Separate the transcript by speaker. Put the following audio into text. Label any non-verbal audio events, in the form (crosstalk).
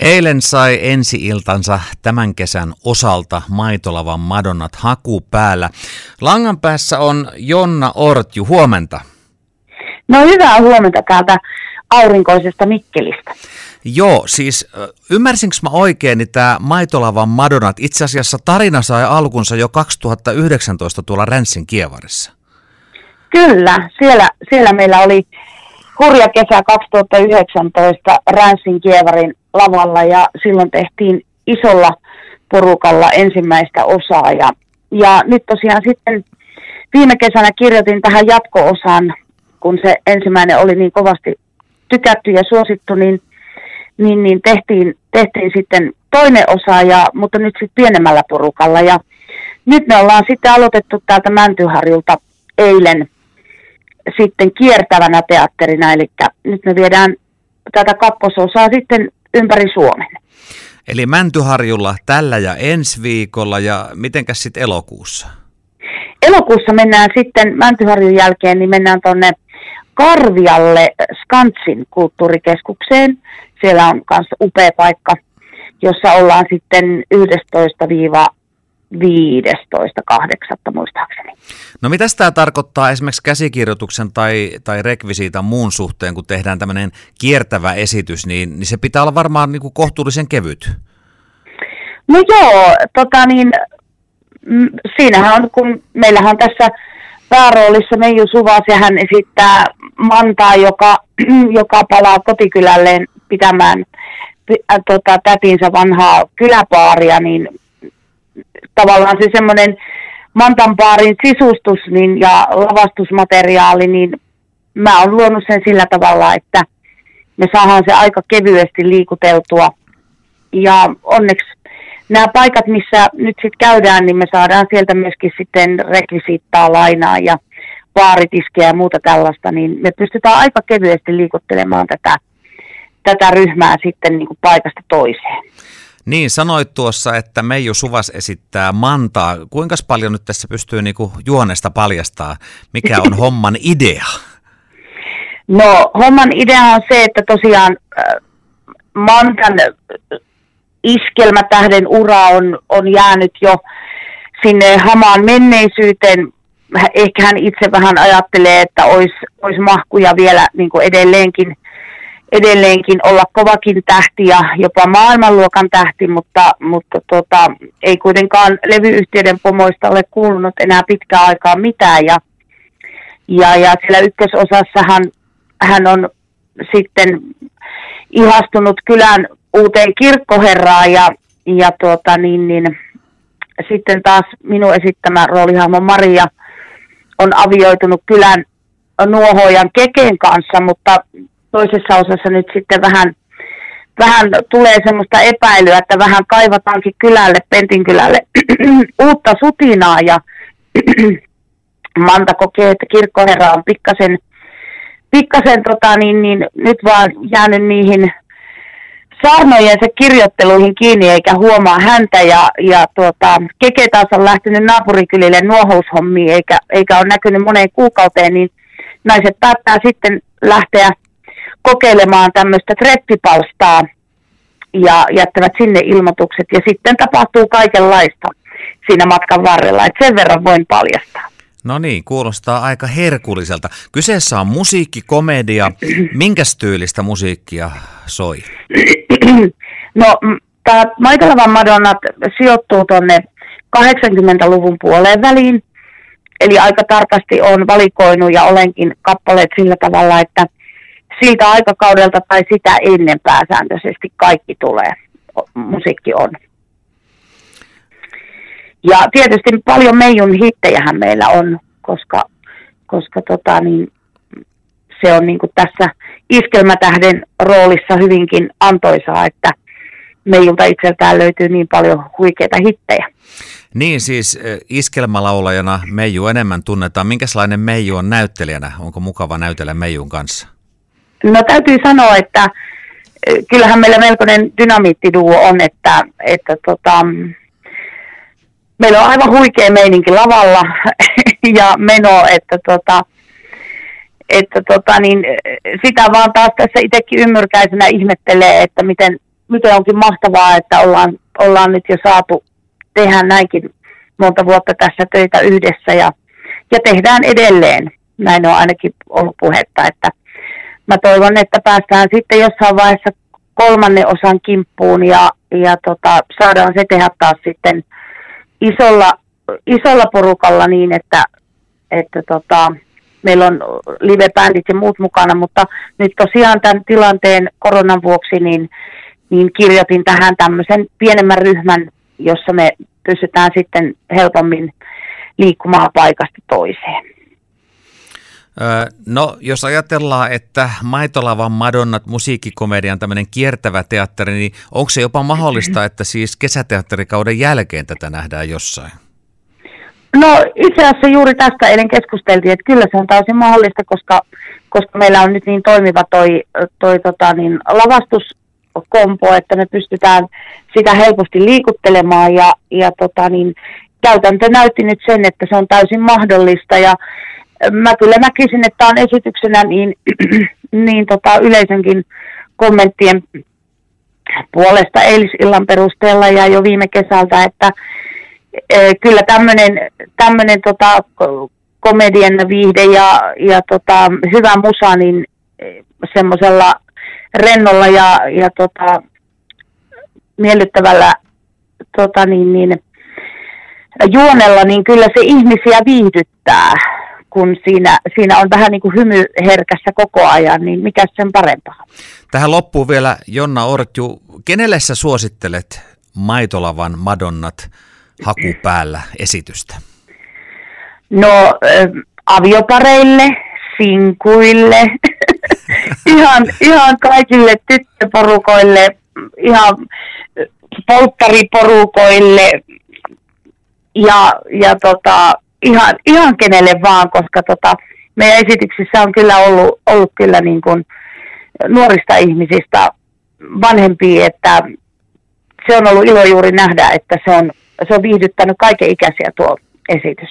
Speaker 1: Eilen sai ensi-iltansa tämän kesän osalta Maitolavan Madonnat haku päällä. Langan päässä on Jonna Ortju, huomenta.
Speaker 2: No hyvää huomenta täältä aurinkoisesta Mikkelistä.
Speaker 1: Joo, siis ymmärsinkö mä oikein, niin tämä Maitolavan Madonnat, itse asiassa tarina sai alkunsa jo 2019 tuolla Ränssin kievarissa.
Speaker 2: Kyllä, siellä, siellä meillä oli hurja kesä 2019 Ränssin kievarin lavalla ja silloin tehtiin isolla porukalla ensimmäistä osaa. Ja, ja nyt tosiaan sitten viime kesänä kirjoitin tähän jatko-osaan, kun se ensimmäinen oli niin kovasti tykätty ja suosittu, niin, niin, niin tehtiin, tehtiin sitten toinen osa, ja, mutta nyt sitten pienemmällä porukalla. Ja nyt me ollaan sitten aloitettu täältä Mäntyharjulta eilen sitten kiertävänä teatterina, eli nyt me viedään tätä kakkososaa sitten ympäri Suomen.
Speaker 1: Eli Mäntyharjulla tällä ja ensi viikolla ja mitenkäs sitten elokuussa?
Speaker 2: Elokuussa mennään sitten Mäntyharjun jälkeen, niin mennään tuonne Karvialle Skantsin kulttuurikeskukseen. Siellä on myös upea paikka, jossa ollaan sitten 11 15.8. muistaakseni.
Speaker 1: No mitä tämä tarkoittaa esimerkiksi käsikirjoituksen tai, tai rekvisiitan muun suhteen, kun tehdään tämmöinen kiertävä esitys, niin, niin se pitää olla varmaan niin kuin kohtuullisen kevyt.
Speaker 2: No joo, tota niin, mm, siinähän on, kun meillähän on tässä pääroolissa Meiju Suvas ja hän esittää Mantaa, joka, (clears throat) joka palaa kotikylälleen pitämään äh, tota, tätinsä vanhaa kyläpaaria, niin tavallaan se semmoinen mantanpaarin sisustus niin, ja lavastusmateriaali, niin mä oon luonut sen sillä tavalla, että me saadaan se aika kevyesti liikuteltua. Ja onneksi nämä paikat, missä nyt sitten käydään, niin me saadaan sieltä myöskin sitten rekvisiittaa lainaa ja baaritiskejä ja muuta tällaista, niin me pystytään aika kevyesti liikuttelemaan tätä, tätä ryhmää sitten niin kuin paikasta toiseen.
Speaker 1: Niin, sanoit tuossa, että Meiju Suvas esittää Mantaa. Kuinka paljon nyt tässä pystyy niinku juonesta paljastaa? Mikä on (laughs) homman idea?
Speaker 2: No, homman idea on se, että tosiaan äh, Mantan iskelmätähden ura on, on jäänyt jo sinne hamaan menneisyyteen. Ehkä hän itse vähän ajattelee, että olisi, olisi mahkuja vielä niin edelleenkin – edelleenkin olla kovakin tähti ja jopa maailmanluokan tähti, mutta, mutta tota, ei kuitenkaan levyyhtiöiden pomoista ole kuulunut enää pitkään aikaa mitään. Ja, ja, ja siellä ykkösosassa hän, hän on sitten ihastunut kylän uuteen kirkkoherraan ja, ja tuota, niin, niin, sitten taas minun esittämä roolihahmo Maria on avioitunut kylän nuohojan Keken kanssa, mutta toisessa osassa nyt sitten vähän, vähän tulee semmoista epäilyä, että vähän kaivataankin kylälle, Pentin kylälle (clears throat) uutta sutinaa ja (clears throat) Manta kokee, että kirkkoherra on pikkasen, pikkasen tota, niin, niin, nyt vaan jäänyt niihin saarnojensa kirjoitteluihin kiinni eikä huomaa häntä ja, ja tuota, Keke taas on lähtenyt naapurikylille nuohoushommiin eikä, eikä ole näkynyt moneen kuukauteen, niin naiset päättää sitten lähteä kokeilemaan tämmöistä treppipalstaa ja jättävät sinne ilmoitukset ja sitten tapahtuu kaikenlaista siinä matkan varrella, että sen verran voin paljastaa.
Speaker 1: No niin, kuulostaa aika herkulliselta. Kyseessä on musiikki, komedia. Minkä tyylistä musiikkia soi?
Speaker 2: No, tämä Maikalavan Madonnat sijoittuu tuonne 80-luvun puoleen väliin. Eli aika tarkasti on valikoinut ja olenkin kappaleet sillä tavalla, että siltä aikakaudelta tai sitä ennen pääsääntöisesti kaikki tulee, musiikki on. Ja tietysti paljon Meijun hittejähän meillä on, koska, koska tota, niin, se on niin tässä iskelmätähden roolissa hyvinkin antoisaa, että Meijulta itseltään löytyy niin paljon huikeita hittejä.
Speaker 1: Niin siis iskelmälaulajana Meiju enemmän tunnetaan. Minkälainen Meiju on näyttelijänä? Onko mukava näytellä Meijun kanssa?
Speaker 2: No täytyy sanoa, että kyllähän meillä melkoinen dynamiittiduo on, että, että tota, meillä on aivan huikea meininki lavalla (laughs) ja meno, että tota, että tota, niin, sitä vaan taas tässä itsekin ymmyrkäisenä ihmettelee, että miten, miten onkin mahtavaa, että ollaan, ollaan nyt jo saatu tehdä näinkin monta vuotta tässä töitä yhdessä ja, ja tehdään edelleen. Näin on ainakin ollut puhetta, että mä toivon, että päästään sitten jossain vaiheessa kolmannen osan kimppuun ja, ja tota, saadaan se tehdä taas sitten isolla, isolla porukalla niin, että, että tota, meillä on live-bändit ja muut mukana, mutta nyt tosiaan tämän tilanteen koronan vuoksi niin, niin kirjoitin tähän tämmöisen pienemmän ryhmän, jossa me pystytään sitten helpommin liikkumaan paikasta toiseen.
Speaker 1: No, jos ajatellaan, että Maitolavan Madonnat musiikkikomedian tämmöinen kiertävä teatteri, niin onko se jopa mahdollista, että siis kesäteatterikauden jälkeen tätä nähdään jossain?
Speaker 2: No itse asiassa juuri tästä eilen keskusteltiin, että kyllä se on täysin mahdollista, koska, koska meillä on nyt niin toimiva toi, toi tota, niin, lavastuskompo, että me pystytään sitä helposti liikuttelemaan ja, ja tota, niin, käytäntö näytti nyt sen, että se on täysin mahdollista ja mä kyllä näkisin, että on esityksenä niin, (clears throat) niin tota, yleisönkin kommenttien puolesta eilisillan perusteella ja jo viime kesältä, että e, kyllä tämmöinen tota, komedian viihde ja, ja tota, hyvä musa, niin e, semmoisella rennolla ja, ja tota, miellyttävällä tota, niin, niin, juonella, niin kyllä se ihmisiä viihdyttää kun siinä, siinä on vähän niin kuin hymy herkässä koko ajan, niin mikä sen parempaa.
Speaker 1: Tähän loppuu vielä Jonna Ortju. Kenelle sä suosittelet Maitolavan Madonnat haku päällä esitystä?
Speaker 2: No aviopareille, sinkuille, (laughs) ihan, ihan kaikille tyttöporukoille, ihan polttariporukoille ja, ja tota, ihan, ihan kenelle vaan, koska tota, meidän esityksissä on kyllä ollut, ollut kyllä niin kuin nuorista ihmisistä vanhempia, että se on ollut ilo juuri nähdä, että se on, se on viihdyttänyt kaiken ikäisiä tuo esitys.